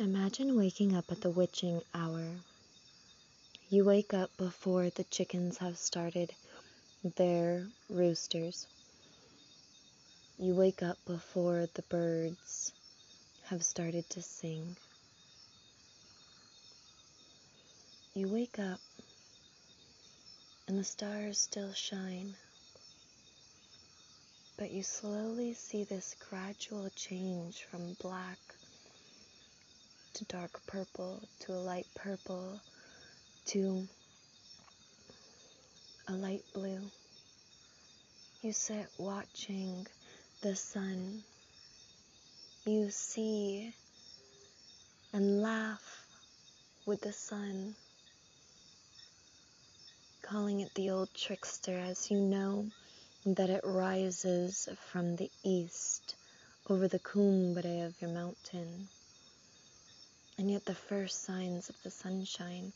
Imagine waking up at the witching hour. You wake up before the chickens have started their roosters. You wake up before the birds have started to sing. You wake up and the stars still shine, but you slowly see this gradual change from black to dark purple to a light purple to a light blue. You sit watching the sun. You see and laugh with the sun, calling it the old trickster as you know that it rises from the east over the cumbre of your mountain. And yet, the first signs of the sunshine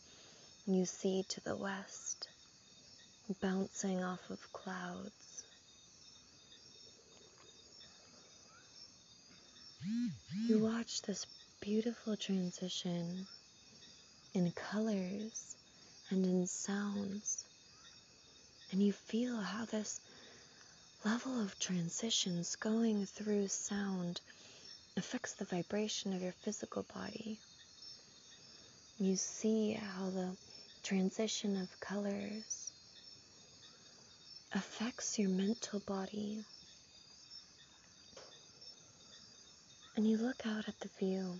you see to the west, bouncing off of clouds. You watch this beautiful transition in colors and in sounds, and you feel how this level of transitions going through sound affects the vibration of your physical body you see how the transition of colors affects your mental body. And you look out at the view.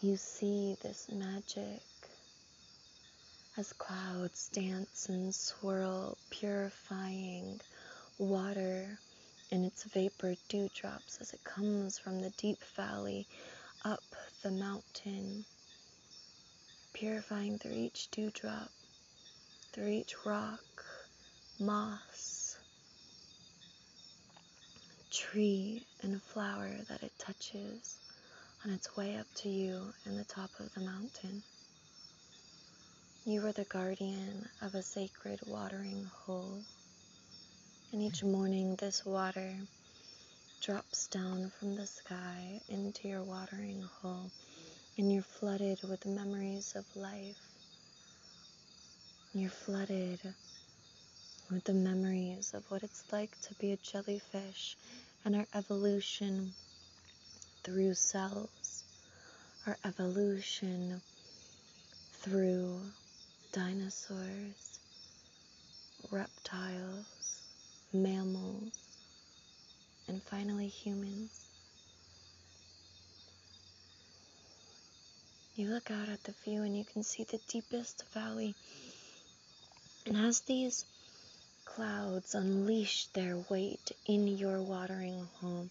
You see this magic as clouds dance and swirl, purifying water in its vapor dewdrops as it comes from the deep valley up the mountain, purifying through each dewdrop, through each rock, moss, tree, and flower that it touches on its way up to you in the top of the mountain. You are the guardian of a sacred watering hole, and each morning this water drops down from the sky into your watering hole, and you're flooded with memories of life. You're flooded with the memories of what it's like to be a jellyfish and our evolution through cells, our evolution through dinosaurs, reptiles, mammals, and finally humans. You look out at the view and you can see the deepest valley. And as these clouds unleash their weight in your watering hole,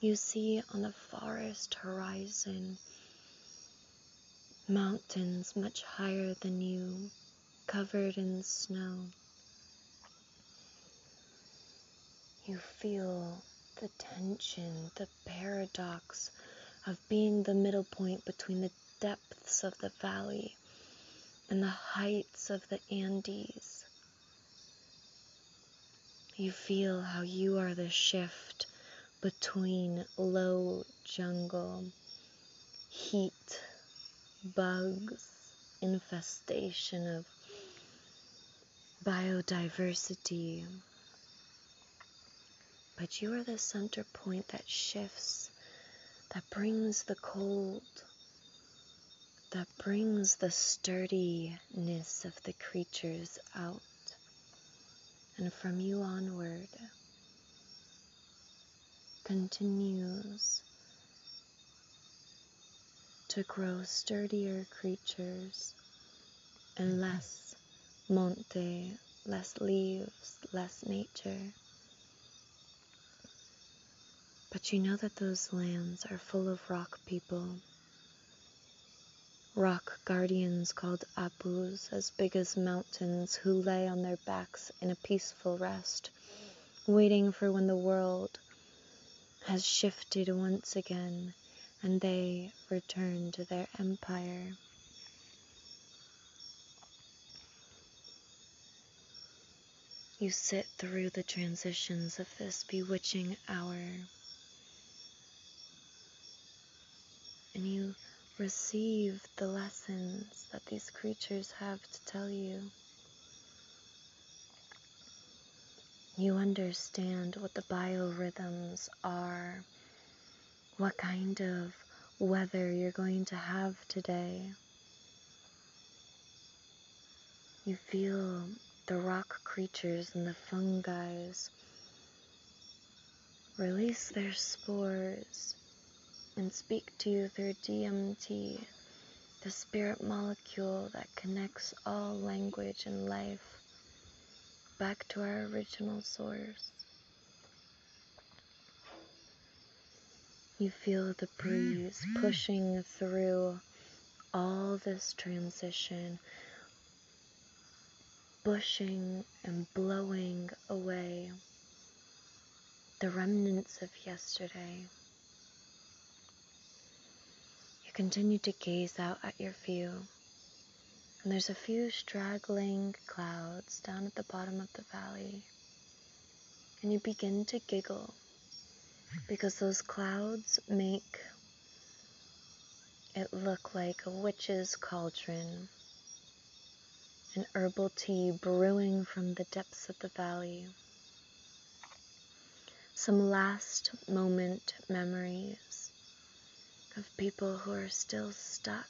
you see on the forest horizon mountains much higher than you, covered in snow. You feel the tension, the paradox of being the middle point between the depths of the valley and the heights of the Andes. You feel how you are the shift between low jungle, heat, bugs, infestation of biodiversity, but you are the center point that shifts, that brings the cold, that brings the sturdiness of the creatures out. And from you onward, continues to grow sturdier creatures and less monte, less leaves, less nature. But you know that those lands are full of rock people. Rock guardians called Apus, as big as mountains, who lay on their backs in a peaceful rest, waiting for when the world has shifted once again and they return to their empire. You sit through the transitions of this bewitching hour and you receive the lessons that these creatures have to tell you. You understand what the biorhythms are, what kind of weather you're going to have today. You feel the rock creatures and the fungi release their spores and speak to you through DMT, the spirit molecule that connects all language and life back to our original source. You feel the breeze pushing through all this transition, pushing and blowing away the remnants of yesterday. You continue to gaze out at your view, and there's a few straggling clouds down at the bottom of the valley. And you begin to giggle because those clouds make it look like a witch's cauldron, an herbal tea brewing from the depths of the valley. Some last moment memories of people who are still stuck,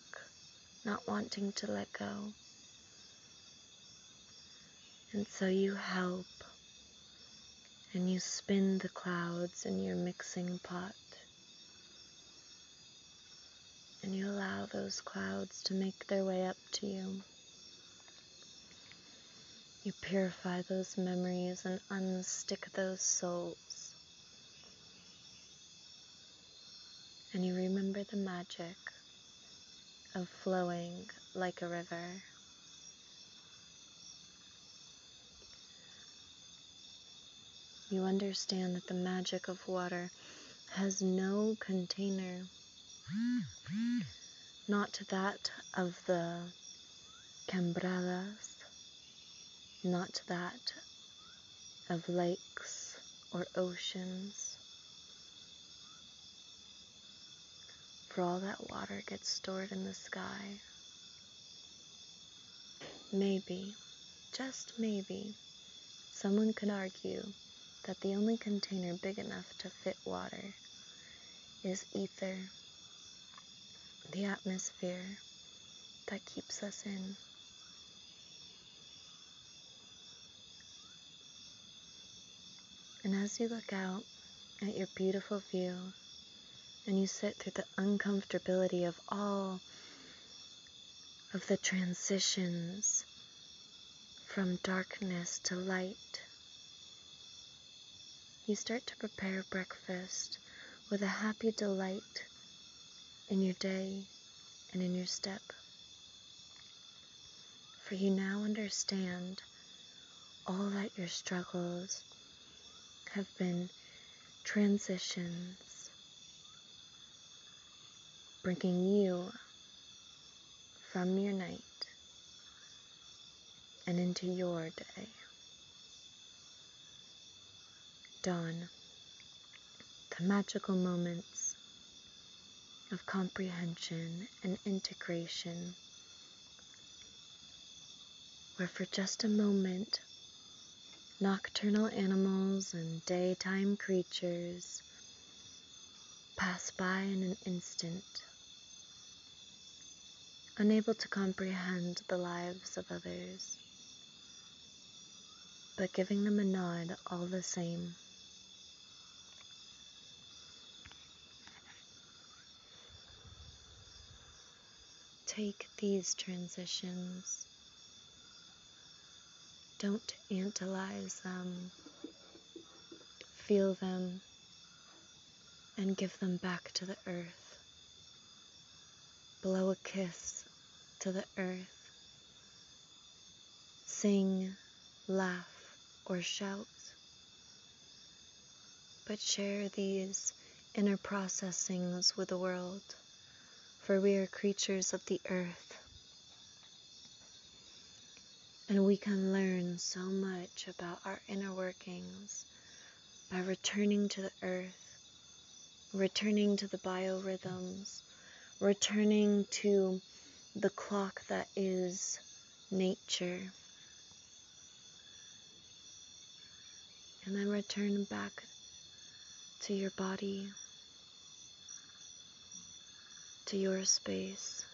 not wanting to let go. And so you help and you spin the clouds in your mixing pot. And you allow those clouds to make their way up to you. You purify those memories and unstick those souls. And you remember the magic of flowing like a river. You understand that the magic of water has no container, not that of the quebradas, not that of lakes or oceans. For all that water gets stored in the sky. Maybe, just maybe, someone could argue that the only container big enough to fit water is ether, the atmosphere that keeps us in. And as you look out at your beautiful view, and you sit through the uncomfortability of all of the transitions from darkness to light. You start to prepare breakfast with a happy delight in your day and in your step. For you now understand all that your struggles have been transitions bringing you from your night and into your day. Dawn, the magical moments of comprehension and integration, where for just a moment nocturnal animals and daytime creatures pass by in an instant unable to comprehend the lives of others, but giving them a nod all the same. Take these transitions. Don't analyze them. Feel them and give them back to the earth blow a kiss to the earth, sing, laugh, or shout, but share these inner processings with the world, for we are creatures of the earth. And we can learn so much about our inner workings by returning to the earth, returning to the biorhythms, returning to the clock that is nature. And then return back to your body, to your space.